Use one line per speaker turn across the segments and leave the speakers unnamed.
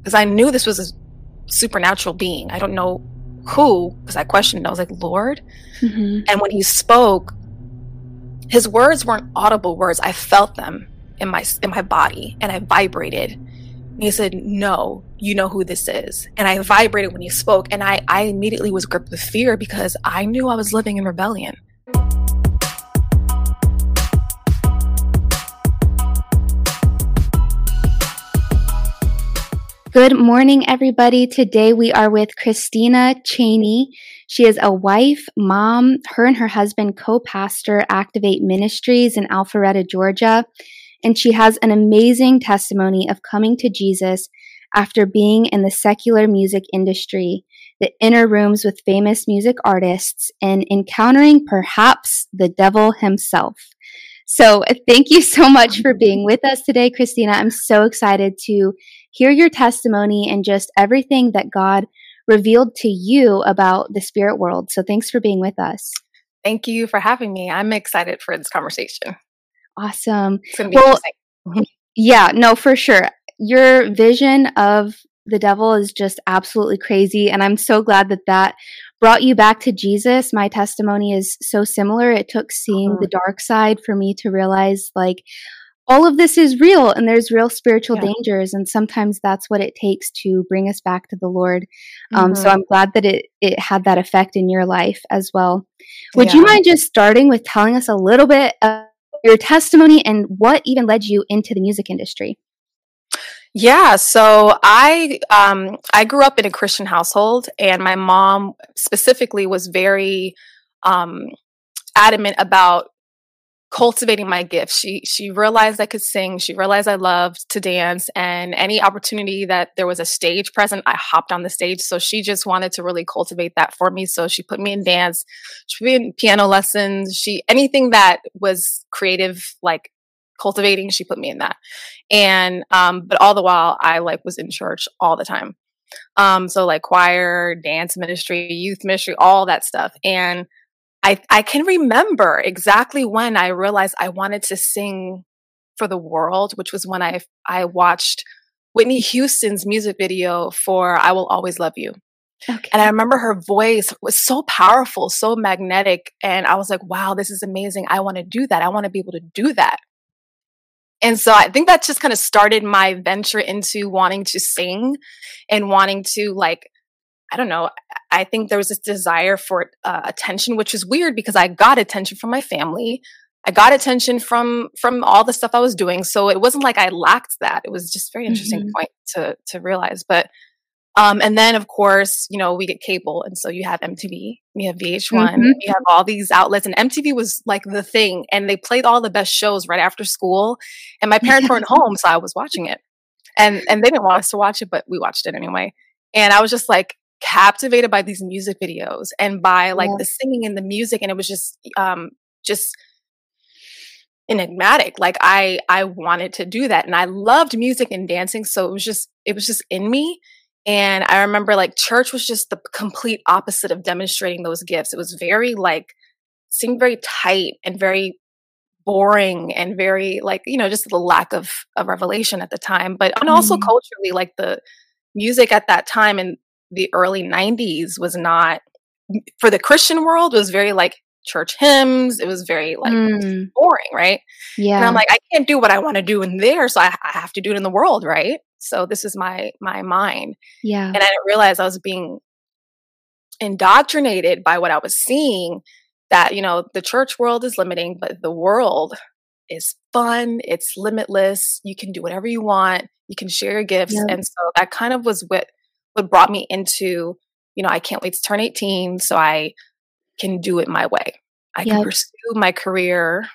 because I knew this was a supernatural being. I don't know who, because I questioned. It. I was like, Lord. Mm-hmm. And when he spoke, his words weren't audible words. I felt them in my in my body, and I vibrated. And he said, "No, you know who this is." And I vibrated when he spoke, and I I immediately was gripped with fear because I knew I was living in rebellion.
Good morning, everybody. Today we are with Christina Chaney. She is a wife, mom. Her and her husband co pastor Activate Ministries in Alpharetta, Georgia. And she has an amazing testimony of coming to Jesus after being in the secular music industry, the inner rooms with famous music artists, and encountering perhaps the devil himself. So, thank you so much for being with us today, Christina. I'm so excited to hear your testimony and just everything that God revealed to you about the spirit world. So thanks for being with us.
Thank you for having me. I'm excited for this conversation.
Awesome. It's going to be well, yeah, no, for sure. Your vision of the devil is just absolutely crazy. And I'm so glad that that brought you back to Jesus. My testimony is so similar. It took seeing uh-huh. the dark side for me to realize, like, all of this is real and there's real spiritual yeah. dangers and sometimes that's what it takes to bring us back to the lord um, mm-hmm. so i'm glad that it, it had that effect in your life as well would yeah. you mind just starting with telling us a little bit of your testimony and what even led you into the music industry
yeah, so I um, I grew up in a Christian household, and my mom specifically was very um, adamant about cultivating my gifts. She she realized I could sing. She realized I loved to dance, and any opportunity that there was a stage present, I hopped on the stage. So she just wanted to really cultivate that for me. So she put me in dance, she put me in piano lessons. She anything that was creative, like cultivating, she put me in that. And um, but all the while, I like was in church all the time. Um, so like choir, dance ministry, youth ministry, all that stuff, and I, I can remember exactly when I realized I wanted to sing for the world, which was when I, I watched Whitney Houston's music video for I Will Always Love You. Okay. And I remember her voice was so powerful, so magnetic. And I was like, wow, this is amazing. I want to do that. I want to be able to do that. And so I think that just kind of started my venture into wanting to sing and wanting to like I don't know. I think there was this desire for uh, attention, which is weird because I got attention from my family. I got attention from from all the stuff I was doing, so it wasn't like I lacked that. It was just very interesting mm-hmm. point to to realize. But um, and then of course, you know, we get cable, and so you have MTV, you have VH1, mm-hmm. you have all these outlets, and MTV was like the thing, and they played all the best shows right after school. And my parents weren't home, so I was watching it, and and they didn't want us to watch it, but we watched it anyway. And I was just like, captivated by these music videos and by like yeah. the singing and the music and it was just um just enigmatic like i i wanted to do that and i loved music and dancing so it was just it was just in me and i remember like church was just the complete opposite of demonstrating those gifts it was very like seemed very tight and very boring and very like you know just the lack of of revelation at the time but and also mm-hmm. culturally like the music at that time and the early 90s was not for the Christian world was very like church hymns. It was very like mm. boring, right? Yeah. And I'm like, I can't do what I want to do in there, so I, I, have to do it in the world, right? So this is my my mind. Yeah. And I didn't realize I was being indoctrinated by what I was seeing. That you know the church world is limiting, but the world is fun. It's limitless. You can do whatever you want. You can share your gifts, yep. and so that kind of was what what brought me into, you know, I can't wait to turn 18 so I can do it my way. I yep. can pursue my career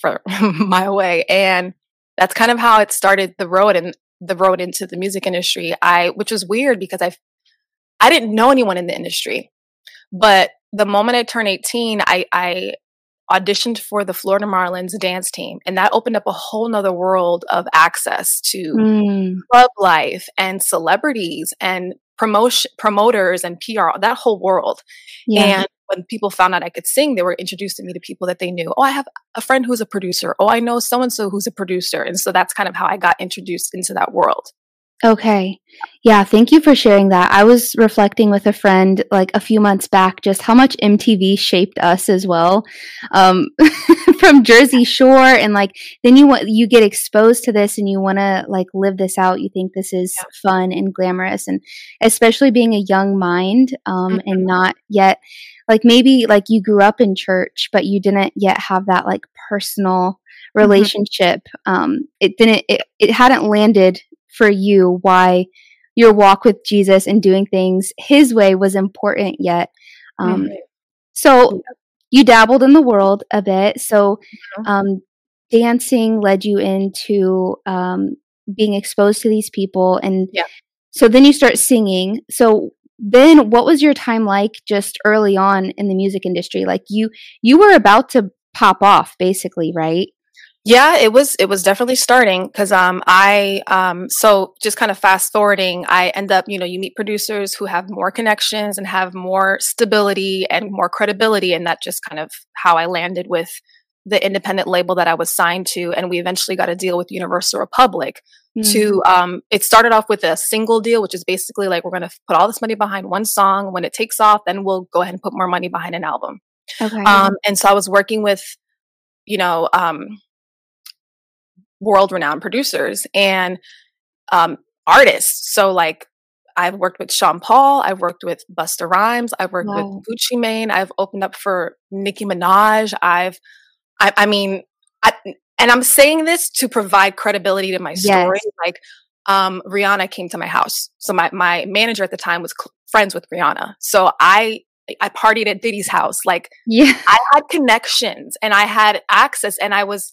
for my way. And that's kind of how it started the road and the road into the music industry. I, which was weird because I, I didn't know anyone in the industry, but the moment I turned 18, I, I auditioned for the Florida Marlins dance team. And that opened up a whole nother world of access to mm. club life and celebrities and promotion promoters and PR, that whole world. Yeah. And when people found out I could sing, they were introducing me to people that they knew. Oh, I have a friend who's a producer. Oh, I know so and so who's a producer. And so that's kind of how I got introduced into that world.
Okay. Yeah, thank you for sharing that. I was reflecting with a friend like a few months back just how much MTV shaped us as well. Um, from Jersey Shore and like then you want you get exposed to this and you want to like live this out. You think this is yeah. fun and glamorous and especially being a young mind um, mm-hmm. and not yet like maybe like you grew up in church but you didn't yet have that like personal mm-hmm. relationship. Mm-hmm. Um, it didn't it, it hadn't landed for you why your walk with Jesus and doing things his way was important yet. Um, mm-hmm. So you dabbled in the world a bit. So mm-hmm. um, dancing led you into um, being exposed to these people. And yeah. so then you start singing. So then what was your time like just early on in the music industry? Like you, you were about to pop off basically, right?
Yeah, it was it was definitely starting because um I um so just kind of fast forwarding, I end up, you know, you meet producers who have more connections and have more stability and more credibility and that just kind of how I landed with the independent label that I was signed to and we eventually got a deal with Universal Republic mm-hmm. to um it started off with a single deal which is basically like we're going to put all this money behind one song when it takes off then we'll go ahead and put more money behind an album. Okay. Um and so I was working with you know um world renowned producers and um, artists. So, like, I've worked with Sean Paul, I've worked with Busta Rhymes, I've worked wow. with Gucci Mane, I've opened up for Nicki Minaj. I've, I, I mean, I, and I'm saying this to provide credibility to my story. Yes. Like, um, Rihanna came to my house. So my, my manager at the time was cl- friends with Rihanna. So I, I partied at Diddy's house. Like, yeah, I had connections and I had access and I was,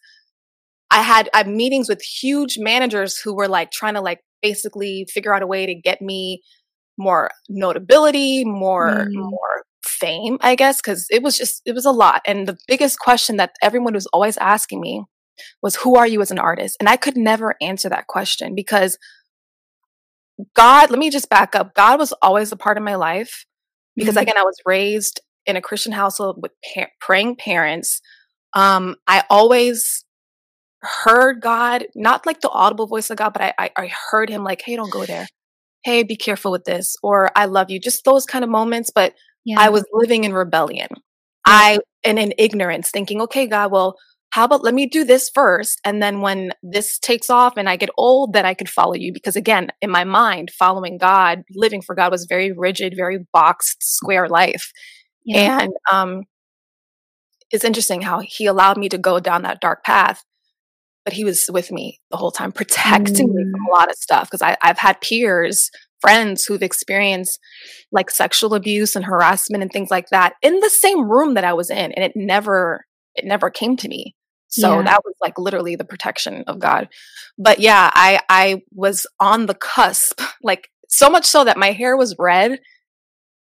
I had I had meetings with huge managers who were like trying to like basically figure out a way to get me more notability, more mm. more fame, I guess, because it was just it was a lot. And the biggest question that everyone was always asking me was, "Who are you as an artist?" And I could never answer that question because God. Let me just back up. God was always a part of my life because mm again, I was raised in a Christian household with pa- praying parents. Um, I always heard God, not like the audible voice of God, but I, I, I heard him like, hey, don't go there. Hey, be careful with this. Or I love you. Just those kind of moments. But yeah. I was living in rebellion. Yeah. I, and in ignorance, thinking, okay, God, well, how about let me do this first? And then when this takes off and I get old, then I could follow you. Because again, in my mind, following God, living for God was very rigid, very boxed, square life. Yeah. And um, it's interesting how he allowed me to go down that dark path but he was with me the whole time, protecting mm. me from a mm. lot of stuff. Because I've had peers, friends who've experienced like sexual abuse and harassment and things like that in the same room that I was in, and it never, it never came to me. So yeah. that was like literally the protection of God. But yeah, I I was on the cusp, like so much so that my hair was red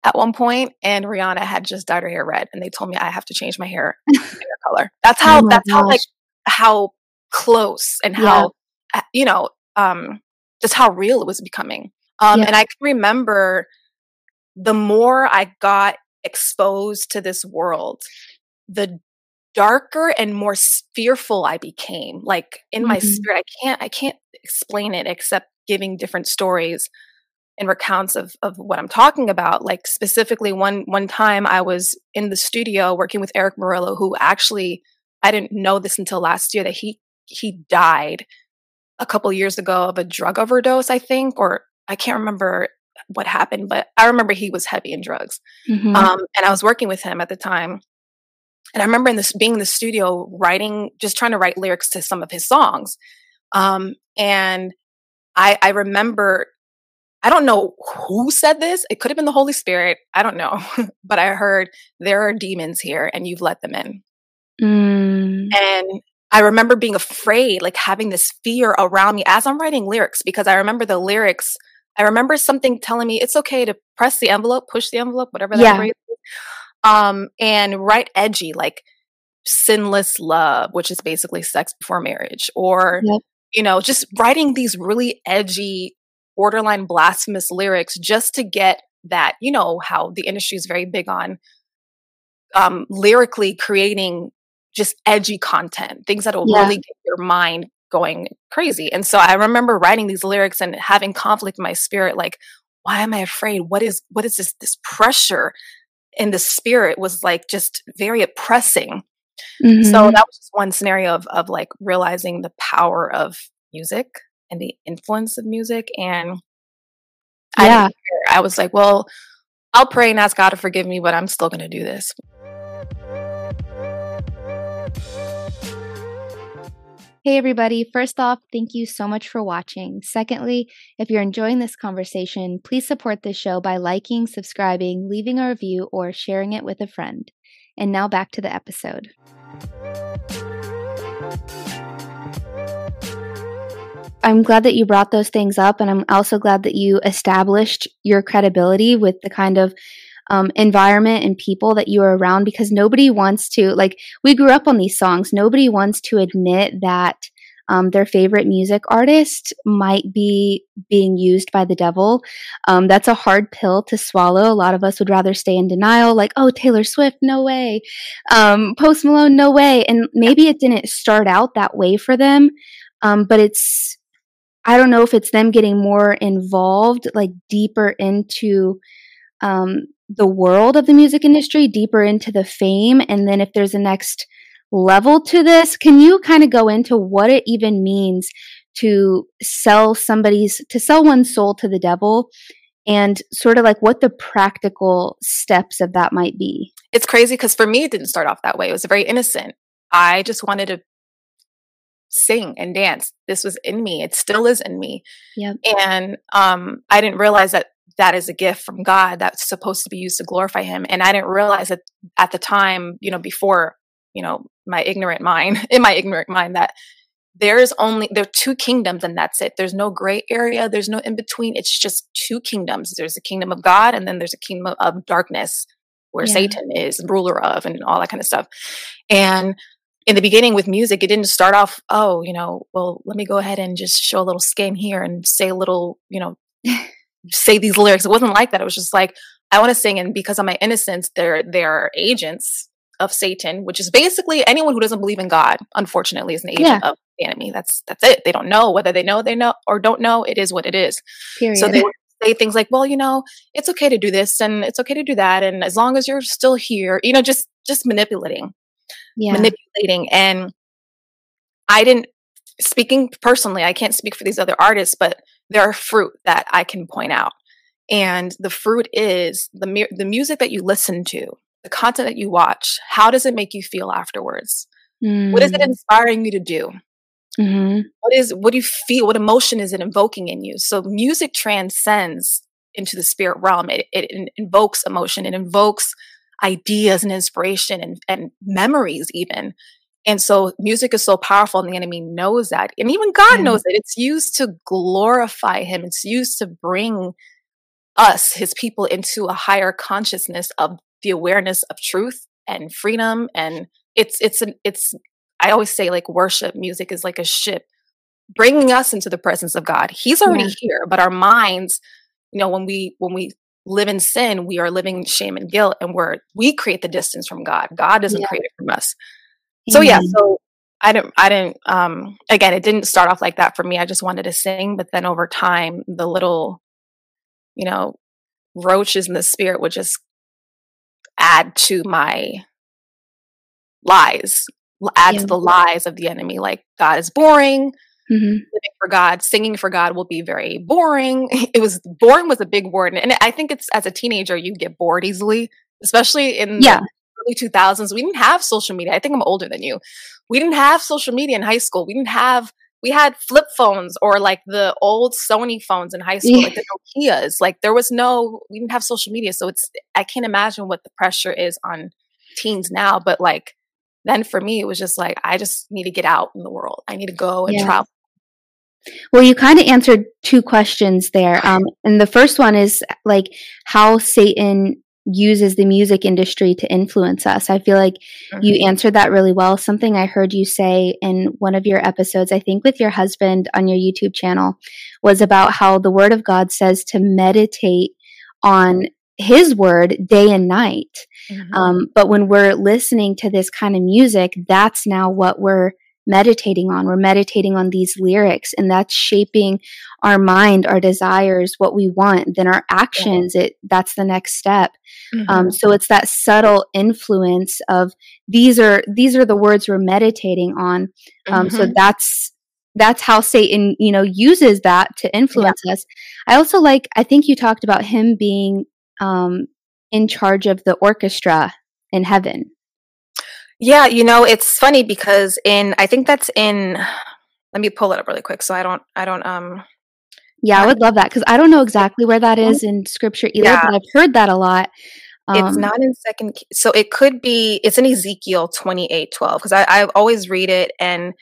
at one point, and Rihanna had just dyed her hair red, and they told me I have to change my hair, hair color. That's how. Oh that's gosh. how like how close and how yeah. you know um just how real it was becoming um yeah. and i can remember the more i got exposed to this world the darker and more fearful i became like in mm-hmm. my spirit i can't i can't explain it except giving different stories and recounts of of what i'm talking about like specifically one one time i was in the studio working with Erick Morillo who actually i didn't know this until last year that he he died a couple years ago of a drug overdose, I think, or I can't remember what happened, but I remember he was heavy in drugs. Mm-hmm. Um, and I was working with him at the time. And I remember in this being in the studio writing, just trying to write lyrics to some of his songs. Um, and I, I remember, I don't know who said this. It could have been the Holy Spirit. I don't know. but I heard there are demons here and you've let them in. Mm. And I remember being afraid, like having this fear around me as I'm writing lyrics, because I remember the lyrics. I remember something telling me it's okay to press the envelope, push the envelope, whatever that yeah. phrase is. Um, and write edgy, like sinless love, which is basically sex before marriage, or, yep. you know, just writing these really edgy, borderline blasphemous lyrics just to get that, you know, how the industry is very big on um, lyrically creating just edgy content, things that will yeah. really get your mind going crazy. And so I remember writing these lyrics and having conflict in my spirit, like, why am I afraid? What is what is this this pressure in the spirit was like just very oppressing. Mm-hmm. So that was just one scenario of of like realizing the power of music and the influence of music. And yeah. I, I was like, well, I'll pray and ask God to forgive me, but I'm still going to do this.
Hey, everybody. First off, thank you so much for watching. Secondly, if you're enjoying this conversation, please support the show by liking, subscribing, leaving a review, or sharing it with a friend. And now back to the episode. I'm glad that you brought those things up, and I'm also glad that you established your credibility with the kind of um, environment and people that you are around because nobody wants to, like, we grew up on these songs. Nobody wants to admit that um, their favorite music artist might be being used by the devil. Um, that's a hard pill to swallow. A lot of us would rather stay in denial, like, oh, Taylor Swift, no way. Um, Post Malone, no way. And maybe it didn't start out that way for them, um, but it's, I don't know if it's them getting more involved, like deeper into um, the world of the music industry, deeper into the fame, and then if there's a next level to this, can you kind of go into what it even means to sell somebody's to sell one's soul to the devil and sort of like what the practical steps of that might be?
It's crazy because for me it didn't start off that way. It was very innocent. I just wanted to sing and dance. This was in me. It still is in me. Yep. And um, I didn't realize that that is a gift from God that's supposed to be used to glorify him. And I didn't realize that at the time, you know, before, you know, my ignorant mind, in my ignorant mind, that there's only there are two kingdoms and that's it. There's no gray area, there's no in between. It's just two kingdoms. There's a kingdom of God and then there's a kingdom of darkness where yeah. Satan is ruler of and all that kind of stuff. And in the beginning with music, it didn't start off, oh, you know, well, let me go ahead and just show a little skin here and say a little, you know, say these lyrics. It wasn't like that. It was just like, I want to sing, and because of my innocence, they're they're agents of Satan, which is basically anyone who doesn't believe in God. Unfortunately, is an agent yeah. of the enemy. That's that's it. They don't know whether they know they know or don't know. It is what it is. Period. So they say things like, "Well, you know, it's okay to do this, and it's okay to do that, and as long as you're still here, you know, just just manipulating, yeah. manipulating." And I didn't speaking personally. I can't speak for these other artists, but there are fruit that I can point out. And the fruit is the mu- the music that you listen to, the content that you watch. How does it make you feel afterwards? Mm. What is it mm. inspiring you to do? Mm-hmm. What is what do you feel? What emotion is it invoking in you? So music transcends into the spirit realm. It, it, it invokes emotion. It invokes ideas and inspiration and, and memories even and so music is so powerful and the enemy knows that. And even God mm. knows it. It's used to glorify him. It's used to bring us, his people, into a higher consciousness of the awareness of truth and freedom. And it's, it's, an, it's, I always say like worship music is like a ship bringing us into the presence of God. He's already yeah. here, but our minds, you know, when we, when we live in sin, we are living shame and guilt and we're, we create the distance from God. God doesn't yeah. create it from us. So yeah, so I didn't I didn't um again it didn't start off like that for me. I just wanted to sing, but then over time the little you know roaches in the spirit would just add to my lies, add yeah. to the lies of the enemy like God is boring. Mm-hmm. Living for God, singing for God will be very boring. It was boring was a big word, and I think it's as a teenager you get bored easily, especially in yeah. Early 2000s, we didn't have social media. I think I'm older than you. We didn't have social media in high school. We didn't have, we had flip phones or like the old Sony phones in high school, like the Nokias. Like there was no, we didn't have social media. So it's, I can't imagine what the pressure is on teens now. But like then for me, it was just like, I just need to get out in the world. I need to go and yeah. travel.
Well, you kind of answered two questions there. Um, and the first one is like how Satan uses the music industry to influence us. I feel like mm-hmm. you answered that really well. Something I heard you say in one of your episodes, I think with your husband on your YouTube channel, was about how the Word of God says to meditate on His Word day and night. Mm-hmm. Um, but when we're listening to this kind of music, that's now what we're meditating on. We're meditating on these lyrics, and that's shaping our mind, our desires, what we want. Then our actions, it that's the next step. Um, mm-hmm. Um, so it's that subtle influence of these are these are the words we're meditating on. Um, mm-hmm. So that's that's how Satan, you know, uses that to influence yeah. us. I also like. I think you talked about him being um, in charge of the orchestra in heaven.
Yeah, you know, it's funny because in I think that's in let me pull it up really quick so I don't I don't um
Yeah, I would love that because I don't know exactly where that is in scripture either, yeah. but I've heard that a lot.
Um, it's not in second so it could be it's in Ezekiel 28 12 because I, I always read it and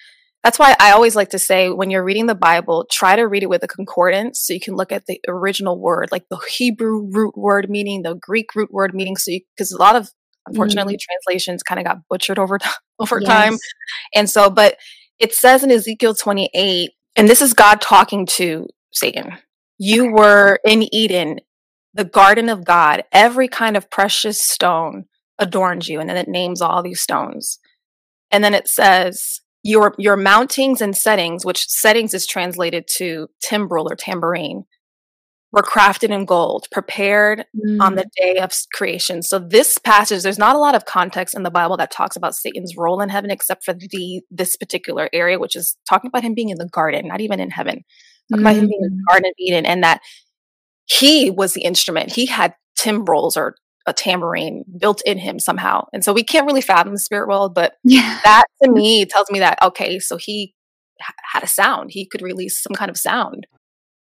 that's why I always like to say when you're reading the Bible, try to read it with a concordance so you can look at the original word, like the Hebrew root word meaning, the Greek root word meaning. So, because a lot of unfortunately mm. translations kind of got butchered over over yes. time, and so, but it says in Ezekiel 28, and this is God talking to Satan. You were in Eden, the garden of God. Every kind of precious stone adorns you, and then it names all these stones, and then it says your your mountings and settings, which settings is translated to timbrel or tambourine, were crafted in gold, prepared mm. on the mm. day of creation. So this passage, there's not a lot of context in the Bible that talks about Satan's role in heaven, except for the this particular area, which is talking about him being in the garden, not even in heaven. Talking mm. about him being in the mm. Garden of Eden, and that he was the instrument. He had timbrels or a tambourine built in him somehow. And so we can't really fathom the spirit world, but yeah. that to me tells me that, okay, so he had a sound. He could release some kind of sound.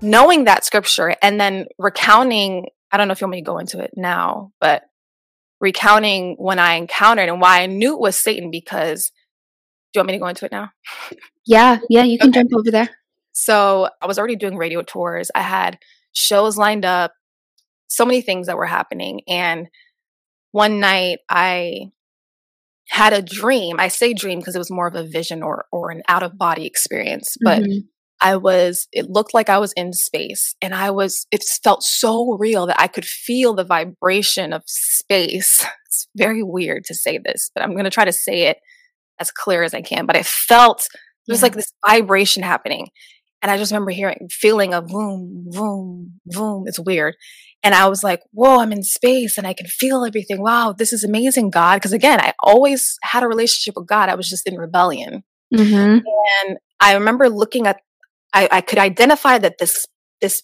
Knowing that scripture and then recounting, I don't know if you want me to go into it now, but recounting when I encountered and why I knew it was Satan because do you want me to go into it now?
Yeah, yeah, you can okay. jump over there.
So I was already doing radio tours. I had shows lined up, so many things that were happening. And one night I had a dream. I say dream because it was more of a vision or or an out of body experience, but mm-hmm. I was it looked like I was in space and I was it felt so real that I could feel the vibration of space. It's very weird to say this, but I'm going to try to say it as clear as I can, but I felt yeah. like this vibration happening and I just remember hearing, feeling a boom, boom, boom. It's weird. And I was like, whoa, I'm in space and I can feel everything. Wow, this is amazing, God. Because again, I always had a relationship with God. I was just in rebellion. Mm-hmm. And I remember looking at, I, I could identify that this, this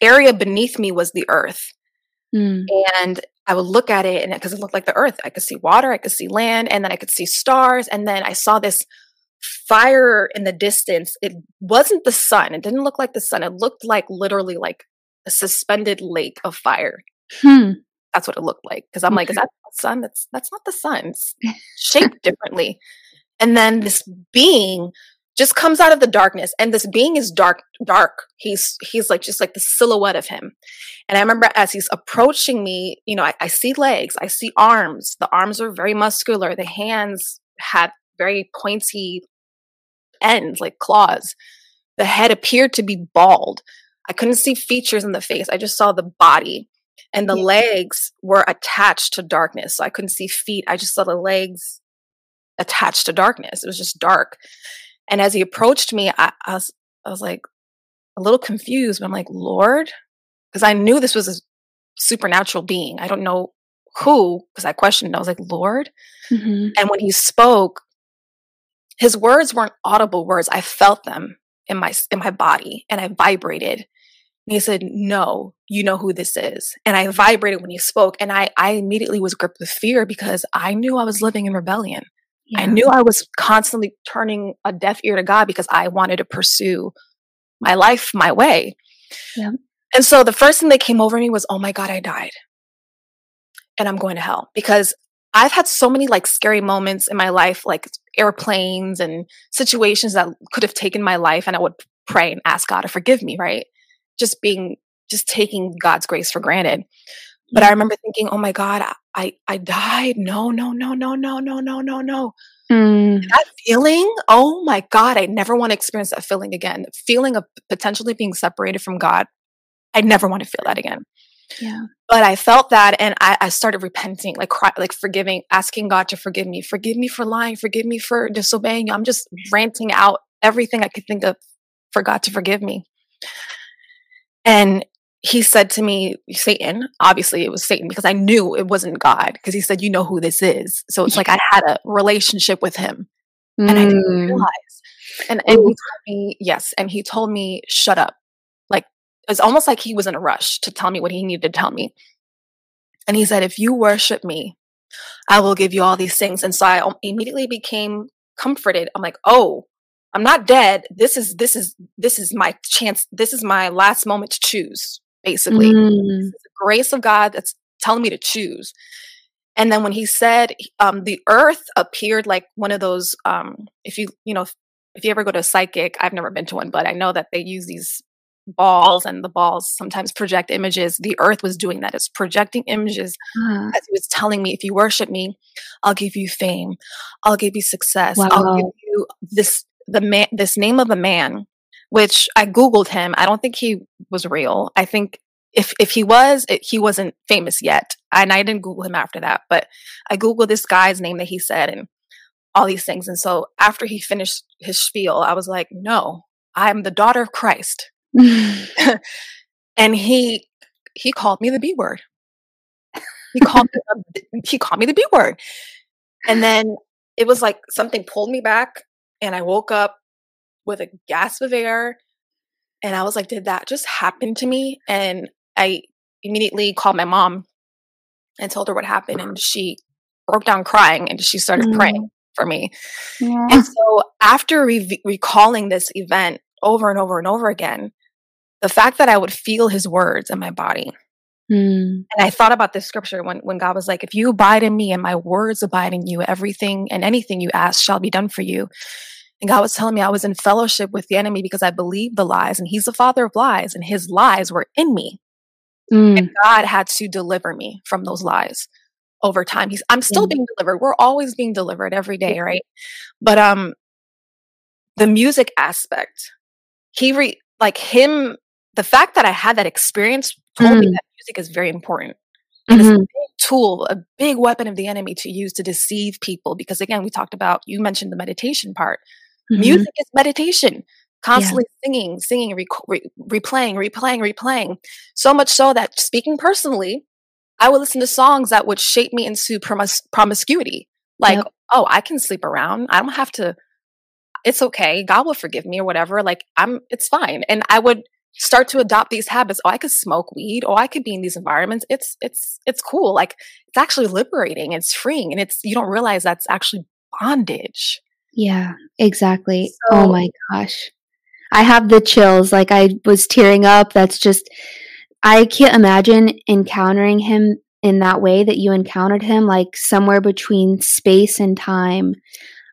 area beneath me was the earth. Mm. And I would look at it and because it looked like the earth, I could see water, I could see land, and then I could see stars. And then I saw this fire in the distance. It wasn't the sun. It didn't look like the sun. It looked like literally like a suspended lake of fire. Hmm. That's what it looked like. Because I'm like, is that the sun? That's that's not the sun. It's shaped differently. And then this being just comes out of the darkness and this being is dark dark he's he's like just like the silhouette of him and i remember as he's approaching me you know I, I, see legs i see arms the arms are very muscular the hands had very pointy ends, like claws. The head appeared to be bald. I couldn't see features in the face. I just saw the body. And the yeah. legs were attached to darkness. So I couldn't see feet. I just saw the legs attached to darkness. It was just dark. And as he approached me, I, I was I was like a little confused. But I'm like, Lord, because I knew this was a supernatural being. I don't know who? Because I questioned. I was like, Lord. Mm-hmm. And when he spoke, his words weren't audible words. I felt them in my in my body, and I vibrated. And he said, "No, you know who this is." And I vibrated when he spoke, and I I immediately was gripped with fear because I knew I was living in rebellion. Yeah. I knew I was constantly turning a deaf ear to God because I wanted to pursue my life my way. Yeah. And so the first thing that came over me was, oh my God, I died. And I'm going to hell because I've had so many like scary moments in my life, like airplanes and situations that could have taken my life. And I would pray and ask God to forgive me, right? Just being, just taking God's grace for granted. But I remember thinking, oh my God, I, I died. No, no, no, no, no, no, no, no, no. Mm. That feeling, oh my God, I never want to experience that feeling again. The feeling of potentially being separated from God. I never want to feel that again.
Yeah.
But I felt that and I, I started repenting, like cry, like forgiving, asking God to forgive me. Forgive me for lying. Forgive me for disobeying you. I'm just ranting out everything I could think of for God to forgive me. And he said to me, Satan, obviously it was Satan because I knew it wasn't God because he said, You know who this is. So it's like I had a relationship with him and I didn't mm. realize. And, and he told me, yes, and he told me, Shut up. Like it's almost like he was in a rush to tell me what he needed to tell me. And he said, If you worship me, I will give you all these things. And so I immediately became comforted. I'm like, Oh, I'm not dead. This is this is this is my chance. This is my last moment to choose basically. Mm. the grace of God that's telling me to choose. And then when he said, um, the earth appeared like one of those, um, if you, you know, if, if you ever go to a psychic, I've never been to one, but I know that they use these balls and the balls sometimes project images. The earth was doing that. It's projecting images uh. as he was telling me, if you worship me, I'll give you fame. I'll give you success. Wow. I'll give you this, the man, this name of a man which I Googled him. I don't think he was real. I think if, if he was, it, he wasn't famous yet. And I didn't Google him after that, but I Googled this guy's name that he said and all these things. And so after he finished his spiel, I was like, no, I'm the daughter of Christ. and he, he called me the B word. He called me, he called me the B word. And then it was like something pulled me back and I woke up with a gasp of air. And I was like, did that just happen to me? And I immediately called my mom and told her what happened. And she broke down crying and she started mm. praying for me. Yeah. And so after re- recalling this event over and over and over again, the fact that I would feel his words in my body. Mm. And I thought about this scripture when, when God was like, if you abide in me and my words abide in you, everything and anything you ask shall be done for you. And God was telling me I was in fellowship with the enemy because I believed the lies, and He's the father of lies, and His lies were in me. Mm. And God had to deliver me from those lies over time. He's I'm still mm. being delivered. We're always being delivered every day, right? But um the music aspect, he re like him, the fact that I had that experience told mm. me that music is very important. And mm-hmm. it's a mm-hmm. big tool, a big weapon of the enemy to use to deceive people. Because again, we talked about, you mentioned the meditation part. Mm-hmm. Music is meditation, constantly yeah. singing, singing, re- re- replaying, replaying, replaying. So much so that speaking personally, I would listen to songs that would shape me into promis- promiscuity. Like, yep. oh, I can sleep around. I don't have to. It's okay. God will forgive me or whatever. Like, I'm. It's fine. And I would start to adopt these habits. Oh, I could smoke weed. Oh, I could be in these environments. It's it's it's cool. Like, it's actually liberating. It's freeing, and it's you don't realize that's actually bondage.
Yeah, exactly. So, oh my gosh. I have the chills. Like I was tearing up. That's just, I can't imagine encountering him in that way that you encountered him, like somewhere between space and time.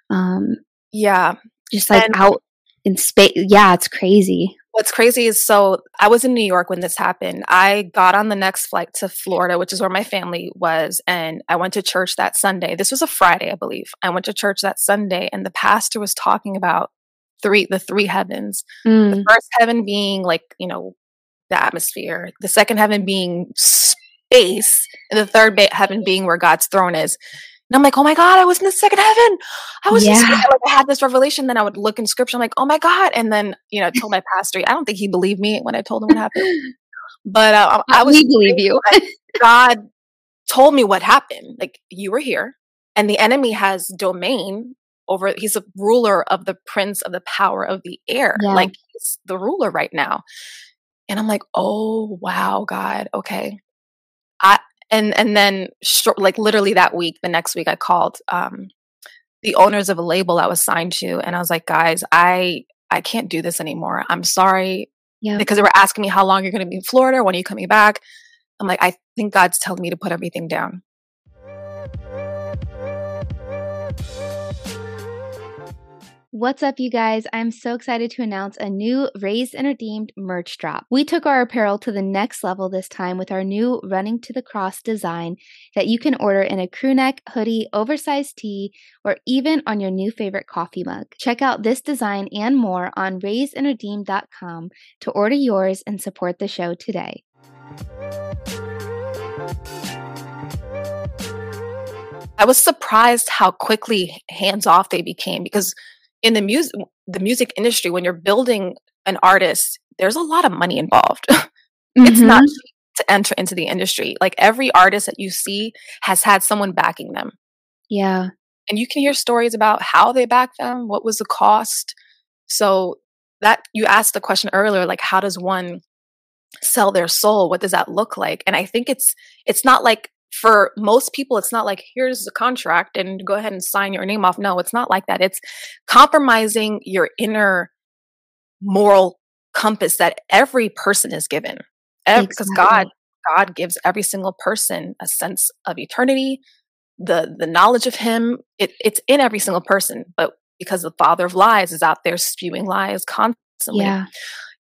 Um,
yeah.
Just like and out in space. Yeah, it's crazy.
What's crazy is so I was in New York when this happened. I got on the next flight to Florida, which is where my family was, and I went to church that Sunday. This was a Friday, I believe. I went to church that Sunday, and the pastor was talking about three the three heavens. Mm. The first heaven being like, you know, the atmosphere, the second heaven being space, and the third heaven being where God's throne is. And I'm like, oh my God, I was in the second heaven. I was yeah. just, like, I had this revelation. Then I would look in scripture. I'm like, oh my God. And then, you know, I told my pastor, I don't think he believed me when I told him what happened. But uh, I was.
We believe you.
God told me what happened. Like you were here and the enemy has domain over he's a ruler of the prince of the power of the air.
Yeah.
Like he's the ruler right now. And I'm like, "Oh, wow, God. Okay." I and and then short, like literally that week, the next week I called um the owners of a label I was signed to and I was like, "Guys, I I can't do this anymore. I'm sorry."
Yeah.
Because they were asking me how long you're going to be in Florida, when are you coming back? I'm like, I think God's telling me to put everything down.
What's up, you guys? I'm so excited to announce a new Raised and Redeemed merch drop. We took our apparel to the next level this time with our new Running to the Cross design that you can order in a crewneck, hoodie, oversized tee, or even on your new favorite coffee mug. Check out this design and more on raisedandredeemed.com to order yours and support the show today.
I was surprised how quickly hands off they became because in the music the music industry when you're building an artist there's a lot of money involved. It's not
Mhm.
cheap to enter into the industry. Like every artist that you see has had someone backing them.
Yeah.
and you can hear stories about how they backed them what was the cost. So that you asked the question earlier like how does one sell their soul? What does that look like? And i think it's it's not like for most people it's not like here's the contract and go ahead and sign your name off. No it's not like that. It's compromising your inner moral compass that every person is given. Ev- because god god gives every single person a sense of eternity the the knowledge of him. It, it's in every single person but because the father of lies is out there spewing lies constantly
Yeah.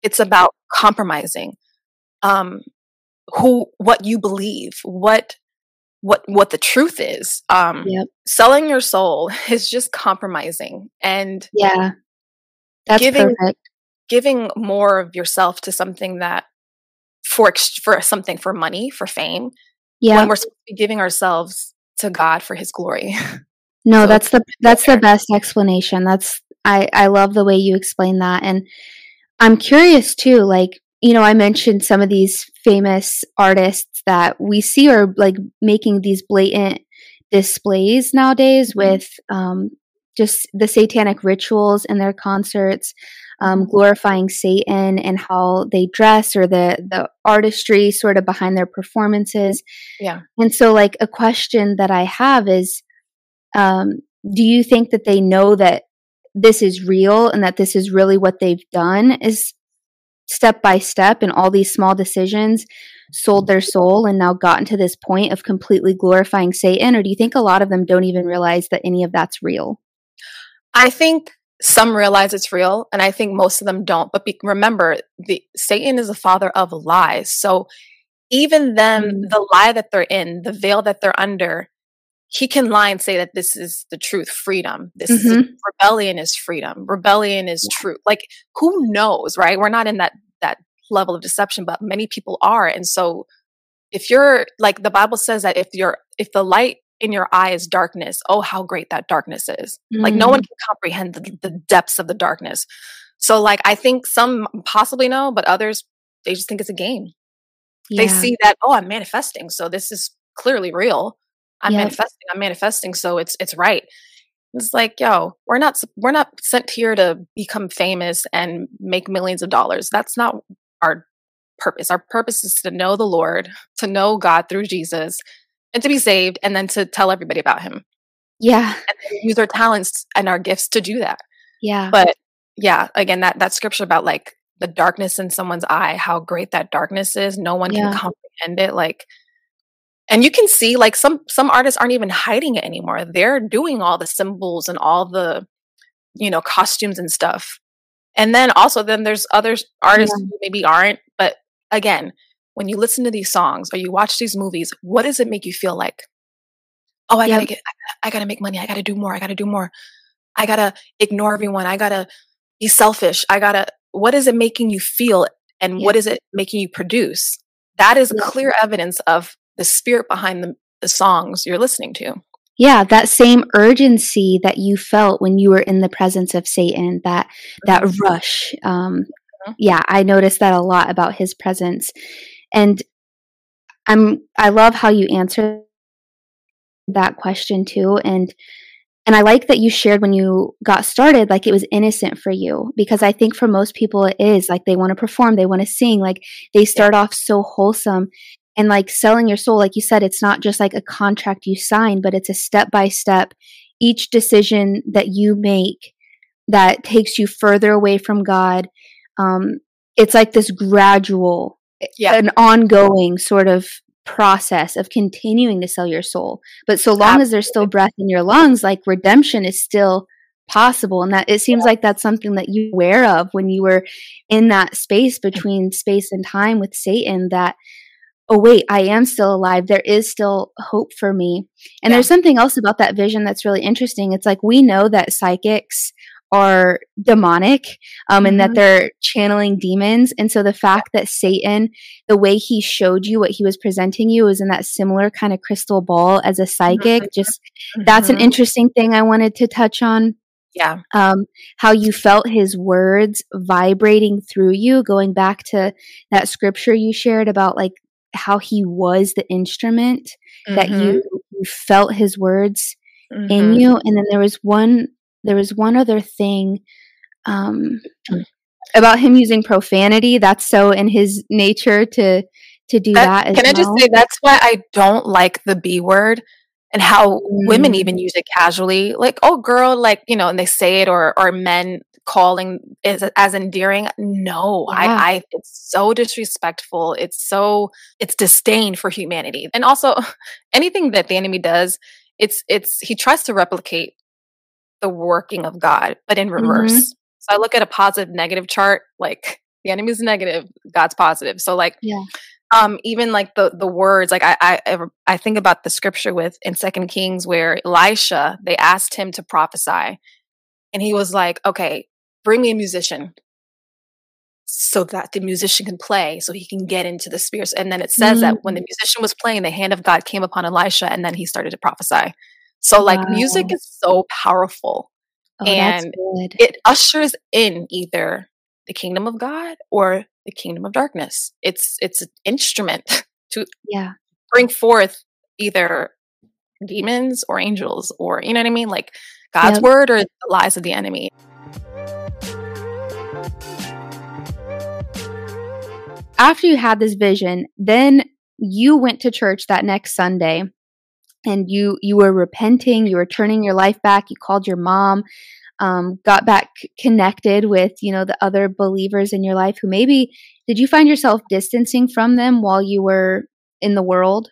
it's about compromising um who what you believe what what what the truth is um
Yep.
selling your soul is just compromising and
Yeah. That's
Giving-
perfect.
giving more of yourself to something that for for something for money for fame
Yeah.
when we're supposed to be giving ourselves to God for his glory
No,
So
that's the that's the best explanation. That's I I love the way you explain that and I'm curious too like you know I mentioned some of these famous artists that we see are like making these blatant displays nowadays with um just the satanic rituals in their concerts um, glorifying Satan and how they dress or the the artistry sort of behind their performances.
Yeah.
And so like a question that I have is um do you think that they know that this is real and that this is really what they've done is step by step and all these small decisions sold their soul and now gotten to this point of completely glorifying Satan or do you think a lot of them don't even realize that any of that's real?
I think some realize it's real, and I think most of them don't. But be, remember, the Satan is the father of lies. So even them,
Mm.
the lie that they're in, the veil that they're under, he can lie and say that this is the truth, freedom. This is
Mhm.
rebellion is freedom. Rebellion is truth. Like who knows, right? We're not in that that level of deception, but many people are. And so if you're like the Bible says that if you're if the light in your eye is darkness, oh how great that darkness is. Like no one mm-hmm. can comprehend the, the depths of the darkness. So like I think some possibly know, but others they just think it's a game. They see that oh I'm manifesting, so this is clearly real. I'm
Yep.
manifesting. I'm manifesting, so it's it's right. It's like yo, we're not we're not sent here to become famous and make millions of dollars. That's not our purpose. Our purpose is to know the Lord, to know God through Jesus, and to be saved, and then to tell everybody about Him
Yeah.
and use our talents and our gifts to do that.
Yeah.
But yeah, again, that that scripture about like the darkness in someone's eye, how great that darkness is, no one
Yeah.
can comprehend it. Like, and you can see like some some artists aren't even hiding it anymore. They're doing all the symbols and all the you know costumes and stuff. And then also then there's other artists who maybe aren't, but again, when you listen to these songs or you watch these movies, what does it make you feel like? Oh, I gotta get, I gotta, I gotta make money. I gotta do more. I gotta do more. I gotta ignore everyone. I gotta be selfish. I gotta. What is it making you feel, and what
Yep.
is it making you produce? That is clear evidence of the spirit behind the, the songs you're listening to.
Yeah, that same urgency that you felt when you were in the presence of Satan, that that
Mhm.
rush. Um,
Mhm.
yeah, I noticed that a lot about his presence, and I'm I love how you answer that question too and and I like that you shared when you got started, like it was innocent for you, because I think for most people it is like they want to perform, they want to sing, like they start off so wholesome. And like selling your soul, like you said, it's not just like a contract you sign, but it's a step by step. Each decision that you make that takes you further away from God, um, it's like this gradual, yeah. an ongoing sort of process of continuing to sell your soul. But so long Absolutely. as there's still breath in your lungs, like redemption is still possible. And that it seems like that's something that you were aware of when you were in that space between space and time with Satan that oh wait, I am still alive. There is still hope for me. And yeah. there's something else about that vision that's really interesting. It's like we know that psychics are demonic um, mm-hmm. and that mm-hmm. they're channeling demons. And so the fact that Satan, the way he showed you what he was presenting you, was in that similar kind of crystal ball as a psychic. Mm-hmm. Just mm-hmm. that's an interesting thing I wanted to touch on.
Yeah.
Um, how you felt his words vibrating through you, going back to that scripture you shared about like how he was the instrument that you, mm-hmm. you felt his words in mm-hmm. you. And then there was one there was one other thing um, about him using profanity. That's so in his nature to to do that.
that can I just say that's why I don't like the B word and how mm. women even use it casually. Like, oh, girl, like you know, and they say it, or or men calling is as endearing. No, yeah. I, I, it's so disrespectful. It's so, it's disdain for humanity. And also anything that the enemy does, it's, it's, he tries to replicate the working of God, but in reverse. Mm-hmm. So I look at a positive negative chart, like the enemy is negative, God's positive. So like
yeah.
um even like the the words, like I I I think about the scripture with in Second Kings where Elisha, they asked him to prophesy. And he was like, Okay, bring me a musician so that the musician can play so he can get into the spirits and then it says mm-hmm. that when the mm. musician was playing the hand of god came upon elisha and then he started to prophesy so like wow. music is so powerful. Oh, and it ushers in either the kingdom of God or the kingdom of darkness. It's it's an instrument to
yeah
bring forth either demons or angels or you know what I mean? Like God's yep. word or the lies of the enemy.
After you had this vision, then you went to church that next Sunday and you you were repenting you were turning your life back you called your mom um, got back connected with you know the other believers in your life who maybe did you find yourself distancing from them while you were in the world?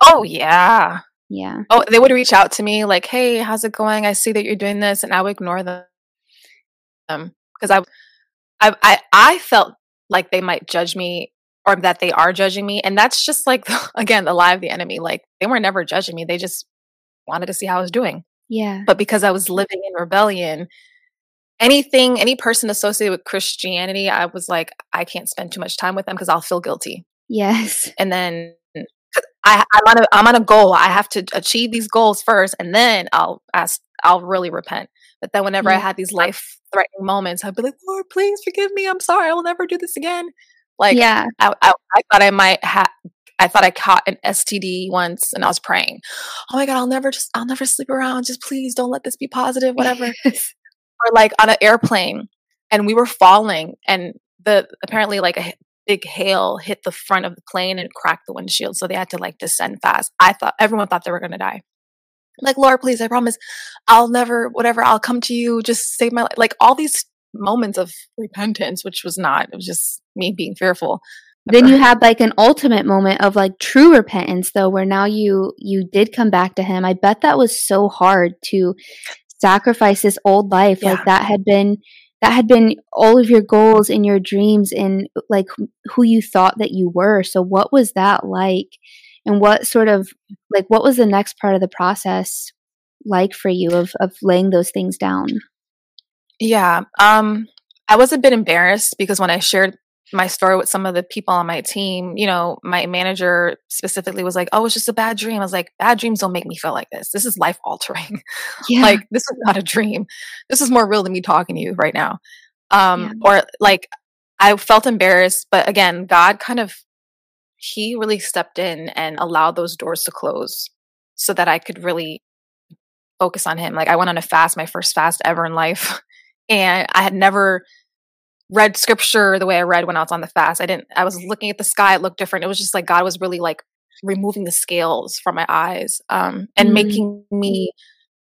Oh yeah.
Yeah.
Oh they would reach out to me like hey how's it going? I see that you're doing this and i would ignore them. Because I, I i i felt like they might judge me or that they are judging me. And that's just like, again, the lie of the enemy. Like they were never judging me. They just wanted to see how I was doing.
Yeah.
But because I was living in rebellion, anything, any person associated with Christianity, I was like, I can't spend too much time with them because I'll feel guilty.
Yes.
And then I I, am on a I'm on a goal. I have to achieve these goals first, and then I'll ask. I'll really repent. But then, whenever yeah. I mm-hmm. had these life threatening moments, I'd be like, Lord, please forgive me. I'm sorry. I will never do this again. Like,
yeah,
I, I, I thought I might have. I thought I caught an STD once, and I was praying. Oh my god, I'll never just, I'll never sleep around. Just please don't let this be positive, whatever. or like on an airplane, and we were falling, and the apparently like a big hail hit the front of the plane and cracked the windshield, so they had to like descend fast. I thought everyone thought they were gonna die. Like Lord, please, I promise, I'll never, whatever, I'll come to you. Just save my life. Like all these moments of repentance, which was not, it was just me being fearful.
Then you had like an ultimate moment of like true repentance though, where now you you did come back to him. I bet that was so hard to sacrifice this old life. Yeah. Like that had been that had been all of your goals and your dreams and like who you thought that you were. So what was that like? And what sort of like what was the next part of the process like for you of of laying those things down?
Yeah. Um, I was a bit embarrassed because when I shared my story with some of the people on my team, you know, my manager specifically was like, "Oh, it's just a bad dream." I was like, "Bad dreams don't make me feel like this. This is life altering. Yeah. like this is not a dream. This is more real than me talking to you right now." Um, yeah. or like I felt embarrassed, but again, God kind of he really stepped in and allowed those doors to close so that I could really focus on him. Like I went on a fast, my first fast ever in life. And I had never read scripture the way I read when I was on the fast. I didn't I was looking at the sky, it looked different. It was just like God was really like removing the scales from my eyes um and mm. making me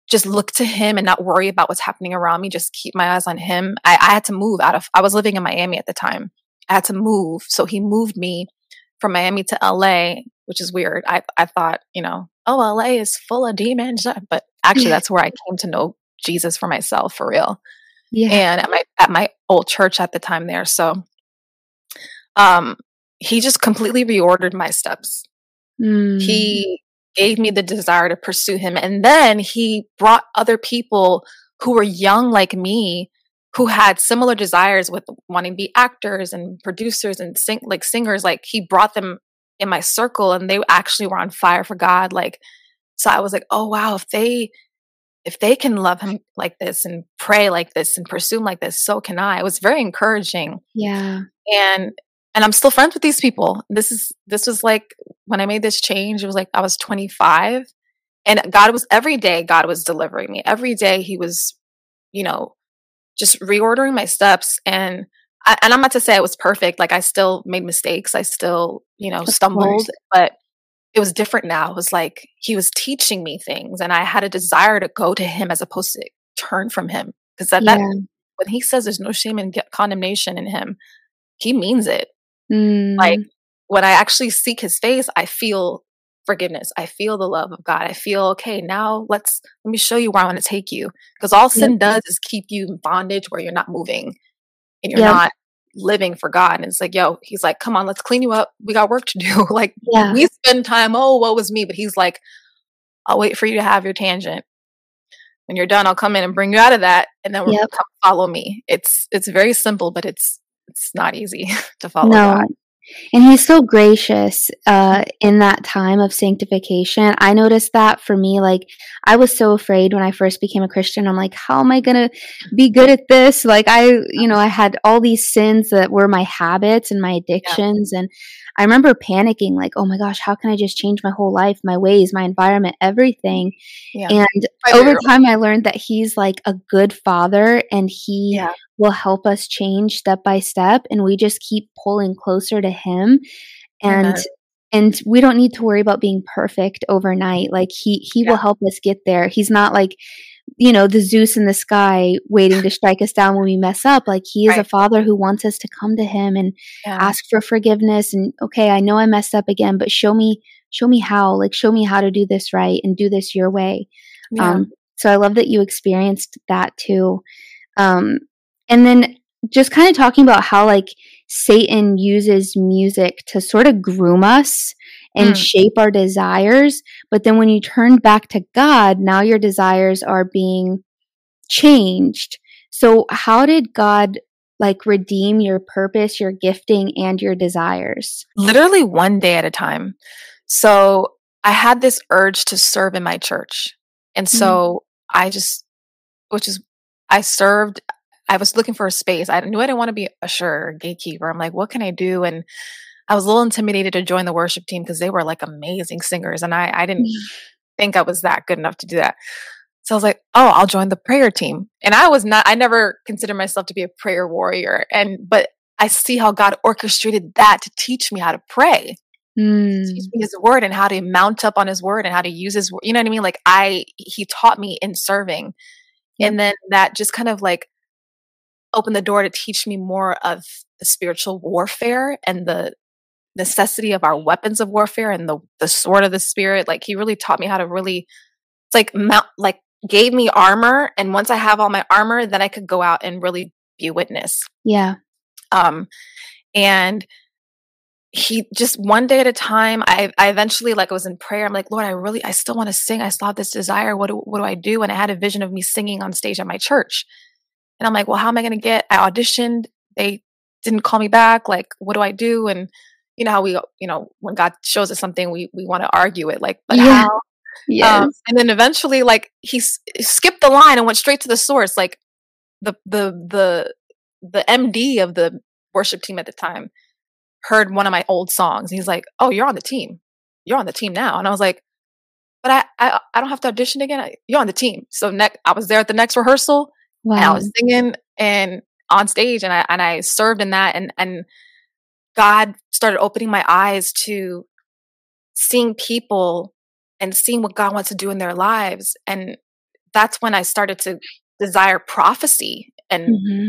just look to him and not worry about what's happening around me, just keep my eyes on him. I, I had to move out of I was living in Miami at the time. I had to move. So he moved me from Miami to LA, which is weird. I I thought, you know, oh, LA is full of demons, but actually that's where I came to know Jesus for myself for real. Yeah. And at my at my old church at the time there. So um he just completely reordered my steps. Mm. He gave me the desire to pursue him. And then he brought other people who were young like me who had similar desires with wanting to be actors and producers and sing like singers like he brought them in my circle and they actually were on fire for God like so I was like oh wow if they if they can love him like this and pray like this and pursue him like this so can I. It was very encouraging.
Yeah.
And and I'm still friends with these people. This is this was like when I made this change it was like I was 25 and God was every day God was delivering me. Every day he was you know just reordering my steps and I, and I'm not to say it was perfect. Like I still made mistakes. I still, you know, of stumbled, course. but it was different now. It was like he was teaching me things and I had a desire to go to him as opposed to turn from him. Because that, yeah. that when he says there's no shame and condemnation in him, he means it. Mm. Like when I actually seek his face, I feel forgiveness. I feel the love of God. I feel okay. Now let's let me show you where I want to take you. Because all sin yep. does is keep you in bondage where you're not moving and you're yep. not living for God. And it's like, yo, he's like, come on, let's clean you up. We got work to do. like yeah. we spend time, oh, what was me? But he's like, I'll wait for you to have your tangent. When you're done, I'll come in and bring you out of that, and then we'll yep. come follow me. It's it's very simple, but it's it's not easy to follow no, God.
And he's so gracious uh, in that time of sanctification. I noticed that for me, like, I was so afraid when I first became a Christian. I'm like, how am I going to be good at this? Like, I, you know, I had all these sins that were my habits and my addictions. Yeah. And I remember panicking, like, oh my gosh, how can I just change my whole life, my ways, my environment, everything? Yeah. And over time, I learned that he's like a good father and he yeah. will help us change step by step. And we just keep pulling closer to him. And and we don't need to worry about being perfect overnight like he he yeah. will help us get there he's not like you know, the Zeus in the sky waiting to strike us down when we mess up. Like he is right. a father who wants us to come to him and yeah. ask for forgiveness and okay, I know I messed up again, but show me show me how, like show me how to do this right and do this your way. Yeah. Um so I love that you experienced that too. Um and then just kind of talking about how like Satan uses music to sort of groom us and mm. shape our desires. But then when you turn back to God, now your desires are being changed. So, how did God like redeem your purpose, your gifting, and your desires?
Literally one day at a time. So, I had this urge to serve in my church. And so mm I just, which is, I served, I was looking for a space. I knew I didn't want to be a sure gatekeeper. I'm like, what can I do? And I was a little intimidated to join the worship team because they were like amazing singers, and I I didn't mm. think I was that good enough to do that. So I was like, oh, I'll join the prayer team. And I was not, I never considered myself to be a prayer warrior. And, but I see how God orchestrated that to teach me how to pray. Mm. teach me his word and how to mount up on his word and how to use his word. You know what I mean? Like I, he taught me in serving. Yep. And then that just kind of like opened the door to teach me more of the spiritual warfare and the necessity of our weapons of warfare and the the sword of the spirit. Like he really taught me how to really it's like mount like gave me armor and once i have all my armor then i could go out and really be a witness.
Yeah.
Um and he just one day at a time i i eventually like I was in prayer. I'm like lord i really i still want to sing. I still have this desire. What do, what do i do? And i had a vision of me singing on stage at my church. And i'm like well how am i going to get i auditioned. They didn't call me back. Like what do i do? And you know how we you know when god shows us something we we want to argue it like but yeah. how yes. Um, and then eventually like he, s- skipped the line and went straight to the source like the the the the md of the worship team at the time heard one of my old songs he's like oh you're on the team you're on the team now and i was like but I, I, I don't have to audition again. You're on the team. So next, I was there at the next rehearsal wow. and I was singing and on stage and I, and I served in that and, and God started opening my eyes to seeing people and seeing what God wants to do in their lives. And that's when I started to desire prophecy and mm-hmm.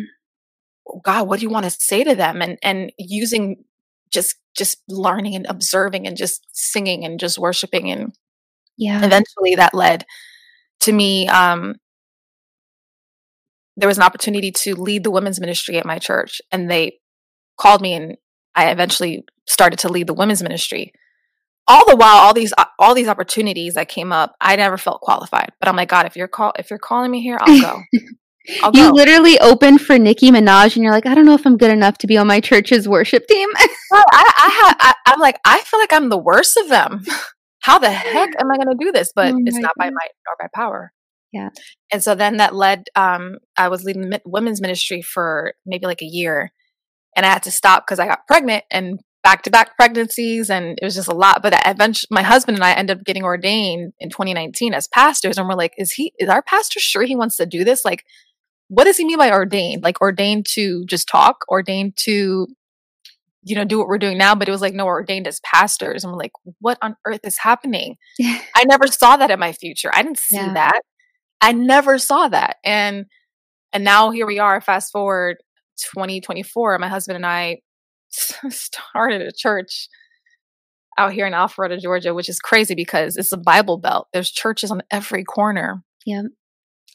God, what do you want to say to them? And and using just just learning and observing and just singing and just worshiping and
yeah.
Eventually that led to me um there was an opportunity to lead the women's ministry at my church and they called me and I eventually started to lead the women's ministry. All the while, all these all these opportunities that came up, I never felt qualified. But I'm like, God, if you're call if you're calling me here, I'll go.
I'll you go. literally opened for Nicki Minaj, and you're like, I don't know if I'm good enough to be on my church's worship team.
well, I, I, I, I'm like, I feel like I'm the worst of them. How the heck am I going to do this? But oh it's not God. by might or by power.
Yeah.
And so then that led. Um, I was leading the women's ministry for maybe like a year, and I had to stop because I got pregnant and back to back pregnancies, and it was just a lot. But eventually, my husband and I ended up getting ordained in 2019 as pastors, and we're like, "Is he? Is our pastor sure he wants to do this? Like, what does he mean by ordained? Like ordained to just talk, ordained to, you know, do what we're doing now? But it was like, no, we're ordained as pastors, and we're like, what on earth is happening? I never saw that in my future. I didn't see yeah. that. I never saw that, and and now here we are. Fast forward 2024, my husband and I started a church out here in Alpharetta, Georgia, which is crazy because it's a Bible belt. There's churches on every corner.
Yeah.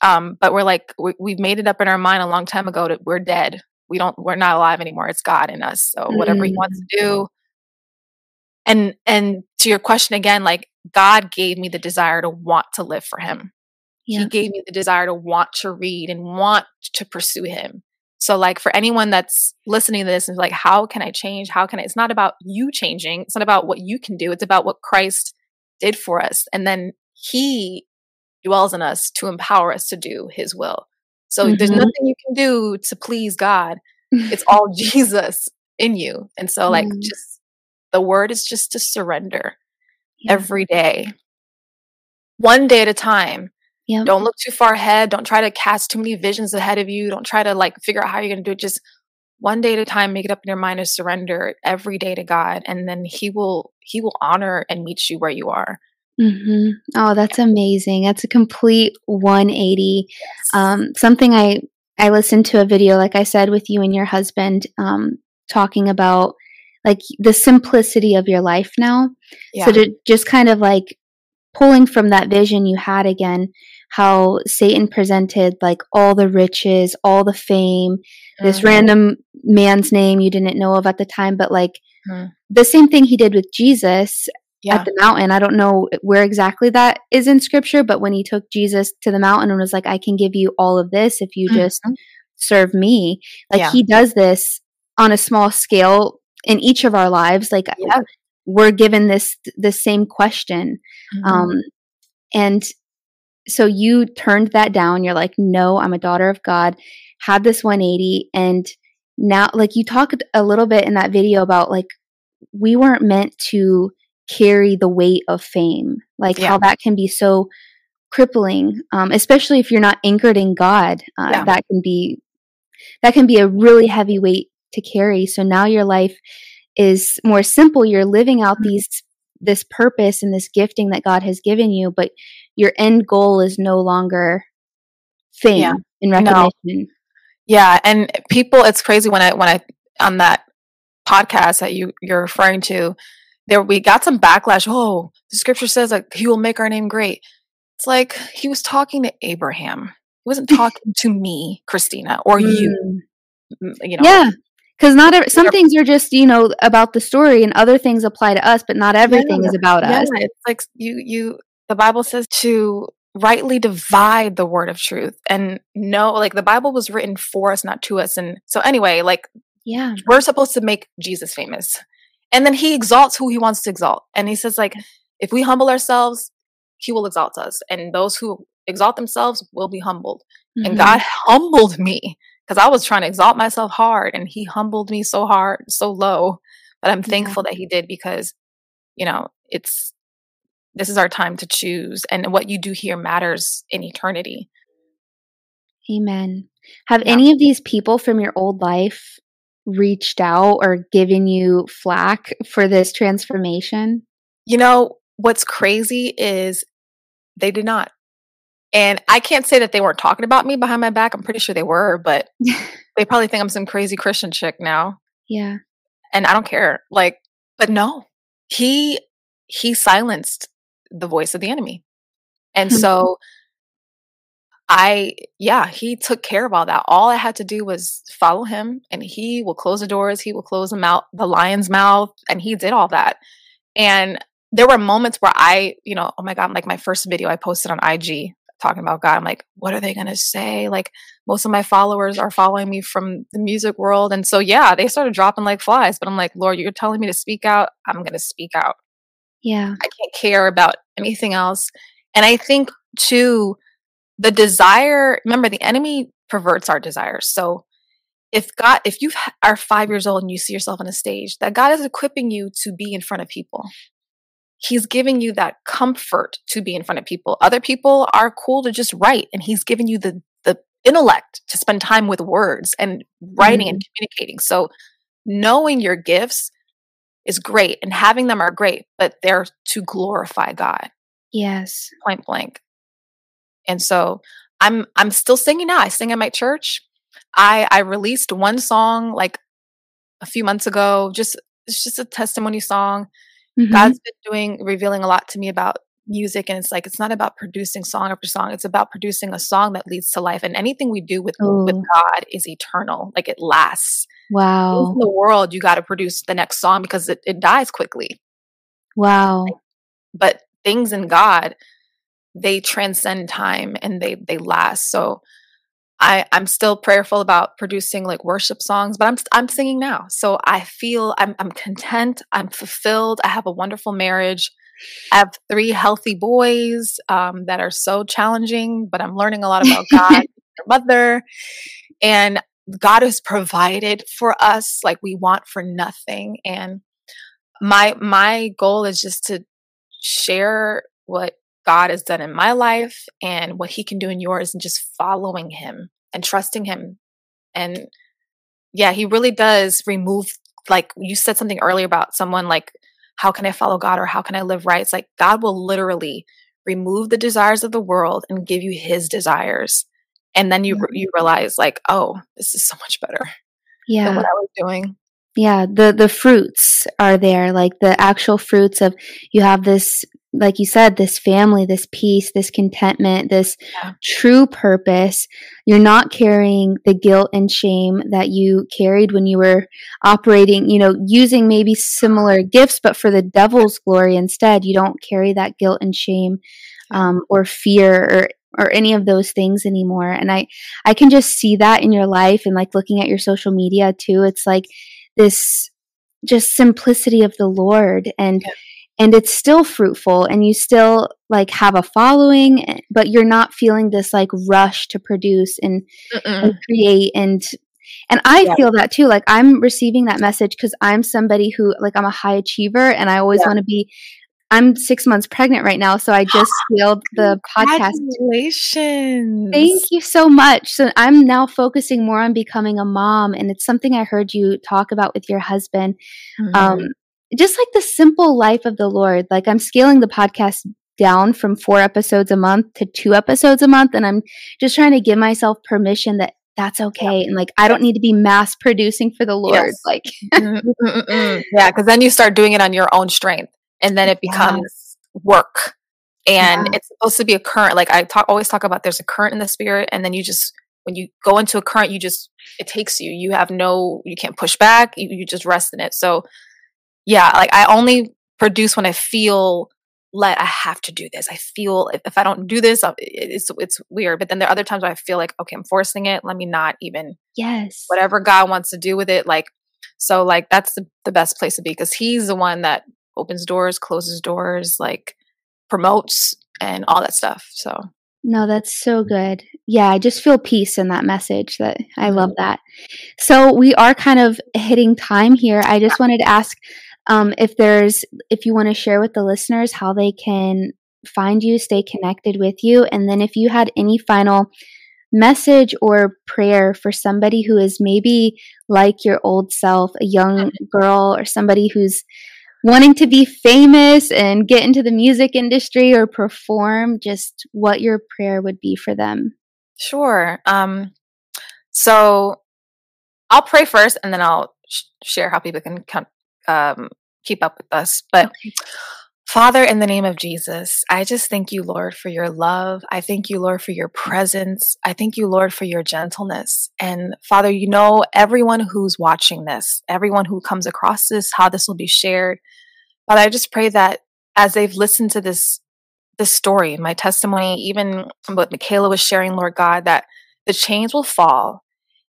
Um, but we're like, we, have made it up in our mind a long time ago that we're dead. We don't, we're not alive anymore. It's God in us. So whatever He wants to do. Mm. And and to your question again, like God gave me the desire to want to live for Him. Yeah. He gave me the desire to want to read and want to pursue Him. So, like, for anyone that's listening to this and like, how can I change? How can I? It's not about you changing. It's not about what you can do. It's about what Christ did for us. And then He dwells in us to empower us to do His will. So, mm-hmm. there's nothing you can do to please God. It's all Jesus in you. And so, like, mm-hmm. just the word is just to surrender yeah. every day, one day at a time. Yep. Don't look too far ahead. Don't try to cast too many visions ahead of you. Don't try to like figure out how you're going to do it. Just one day at a time, make it up in your mind to surrender every day to God, and then He will He will honor and meet you where you are.
Mm-hmm. Oh, that's amazing. That's a complete 180. Yes. Um, something I I listened to a video, like I said, with you and your husband, um, talking about like the simplicity of your life now. Yeah. So to just kind of like pulling from that vision you had again, how Satan presented like all the riches, all the fame, mm-hmm. this random man's name you didn't know of at the time, but like mm-hmm. the same thing he did with Jesus yeah. at the mountain. I don't know where exactly that is in scripture, but when he took Jesus to the mountain and was like, I can give you all of this if you mm-hmm. just serve me, like yeah. he does this on a small scale in each of our lives. Like yeah. we're given this this same question. Mm-hmm. Um, and so you turned that down. You're like, no, I'm a daughter of God. Had this 180. And now, like, you talked a little bit in that video about like, we weren't meant to carry the weight of fame, like yeah. how that can be so crippling, um, especially if you're not anchored in God. Uh, yeah. That can be that can be a really heavy weight to carry. So now your life is more simple. You're living out mm-hmm. these this purpose and this gifting that God has given you, but your end goal is no longer fame yeah. and recognition. No.
Yeah, and people, it's crazy when I when I on that podcast that you you're referring to, there we got some backlash. Oh, the scripture says like he will make our name great. It's like he was talking to Abraham. He wasn't talking to me, Christina, or mm. you. You know,
yeah, because not every, some things are just you know about the story, and other things apply to us, but not everything yeah. is about yeah. us.
It's like you you the Bible says to rightly divide the word of truth and know like the Bible was written for us, not to us. And so anyway, like
yeah,
we're supposed to make Jesus famous. And then he exalts who he wants to exalt. And he says, like, if we humble ourselves, he will exalt us. And those who exalt themselves will be humbled. Mm-hmm. And God humbled me because I was trying to exalt myself hard and he humbled me so hard, so low. But I'm thankful yeah. that he did because, you know, it's this is our time to choose and what you do here matters in eternity
amen have yeah. any of these people from your old life reached out or given you flack for this transformation
you know what's crazy is they did not and I can't say that they weren't talking about me behind my back. I'm pretty sure they were, but they probably think I'm some crazy Christian chick now.
Yeah.
And I don't care. Like, but no, he he silenced the voice of the enemy. And mm-hmm. so I yeah, he took care of all that. All I had to do was follow him and he will close the doors, he will close the mouth the lion's mouth, and he did all that. And there were moments where I, you know, oh my God, like my first video I posted on IG talking about God. I'm like, what are they going to say? Like, most of my followers are following me from the music world. And so, yeah, they started dropping like flies. But I'm like, Lord, you're telling me to speak out. I'm going to speak out.
Yeah.
I can't care about anything else. And I think, too, the desire, remember, the enemy perverts our desires. So, if God, if you are five years old and you see yourself on a stage, that God is equipping you to be in front of people he's giving you that comfort to be in front of people. Other people are cool to just write, and he's giving you the the intellect to spend time with words and writing mm. and communicating. So knowing your gifts is great and having them are great, but they're to glorify God.
Yes.
Point blank. And so I'm I'm still singing now. I sing at my church. I I released one song like a few months ago. Just it's just a testimony song. Mm-hmm. God's been doing revealing a lot to me about music and it's like it's not about producing song after song it's about producing a song that leads to life and anything we do with Ooh. with god is eternal like it lasts
wow
in the world you got to produce the next song because it, it dies quickly
wow
but things in god they transcend time and they they last so I, I'm still prayerful about producing like worship songs, but I'm I'm singing now. So I feel I'm I'm content, I'm fulfilled, I have a wonderful marriage. I have three healthy boys um, that are so challenging, but I'm learning a lot about God, their mother, and God has provided for us like we want for nothing. And my my goal is just to share what God has done in my life and what he can do in yours and just following him and trusting him. And yeah, he really does remove like you said something earlier about someone like how can I follow God or how can I live right? It's like God will literally remove the desires of the world and give you his desires. And then you mm-hmm. you realize like, oh, this is so much better
yeah.
than what I was doing
yeah the the fruits are there like the actual fruits of you have this like you said this family this peace this contentment this yeah. true purpose you're not carrying the guilt and shame that you carried when you were operating you know using maybe similar gifts but for the devil's glory instead you don't carry that guilt and shame um, or fear or or any of those things anymore and i i can just see that in your life and like looking at your social media too it's like this just simplicity of the Lord and yeah. and it's still fruitful and you still like have a following eh, but you're not feeling this like rush to produce and, and create and and I yeah. feel that too like I'm receiving that message cuz I'm somebody who like I'm a high achiever and I always yeah. want to be I'm six months pregnant right now, so I just scaled the podcast.
Congratulations!
Thank you so much. So I'm now focusing more on becoming a mom, and it's something I heard you talk about with your husband. Mm-hmm. Um, just like the simple life of the Lord. Like I'm scaling the podcast down from four episodes a month to two episodes a month, and I'm just trying to give myself permission that that's okay. And like, I don't need to be mass producing for the Lord. Yes. Like,
yeah, because then you start doing it on your own strength and then it becomes yeah. work. And yeah. it's supposed to be a current like i talk always talk about there's a current in the spirit and then you just when you go into a current you just it takes you. You have no you can't push back. You, you just rest in it. So yeah like i only produce when i feel let i have to do this. I feel if, if i don't do this uh, it's it's weird. But then there are other times where i feel like okay i'm forcing it. Let me not even
yes.
whatever god wants to do with it like so like that's the, the best place to be because he's the one that opens doors, closes doors, like promotes and all that stuff. So
no, that's so good. Yeah, I just feel peace in that message. That I love mm-hmm. that. So we are kind of hitting time here. I just wanted to ask um, if there's if you want to share with the listeners how they can find you, stay connected with you, and then if you had any final message or prayer for somebody who is maybe like your old self, a young girl or somebody who's wanting to be famous and get into the music industry or perform, just what your prayer would be for them.
Sure. Um, so I'll pray first and then I'll sh- share how people can come, um, keep up with us. But okay. Father, in the name of Jesus, I just thank you, Lord, for your love. I thank you, Lord, for your presence. I thank you, Lord, for your gentleness. And Father, you know everyone who's watching this, everyone who comes across this, how this will be shared. Father, I just pray that as they've listened to this, this story, my testimony, even what Michaela was sharing, Lord God, that the chains will fall,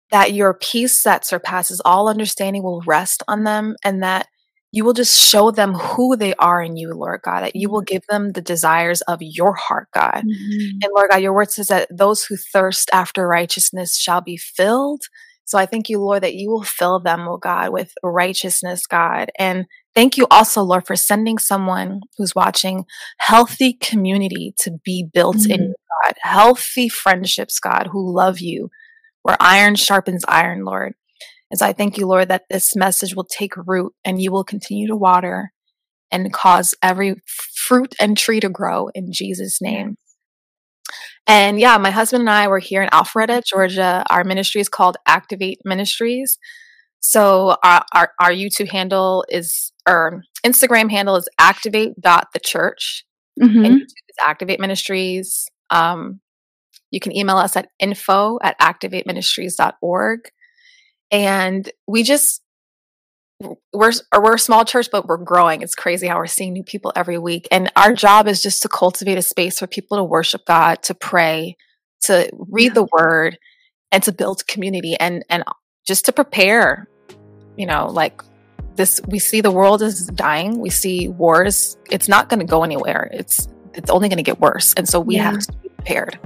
that your peace that surpasses all understanding will rest on them, and that you will just show them who they are in you, Lord God, that you will mm-hmm. give them the desires of your heart, God. Mm-hmm. And Lord God, your word says that those who thirst after righteousness shall be filled. So I thank you, Lord, that you will fill them, oh God, with righteousness, God. And thank you also, Lord, for sending someone who's watching healthy community to be built mm-hmm. in God, healthy friendships, God, who love you, where iron sharpens iron, Lord. As I thank you, Lord, that this message will take root and you will continue to water and cause every fruit and tree to grow in Jesus' name. And yeah, my husband and I were here in Alpharetta, Georgia. Our ministry is called Activate Ministries. So our, our, our YouTube handle is, or Instagram handle is activate.thechurch. Mm-hmm. And YouTube is Activate Ministries. Um, you can email us at info at activateministries.org and we just we're we're a small church, but we're growing. It's crazy how we're seeing new people every week, and our job is just to cultivate a space for people to worship God, to pray, to read the Word, and to build community, and and just to prepare. You know, like this, we see the world is dying. We see wars. It's not going to go anywhere. It's it's only going to get worse, and so we yeah. have to be prepared.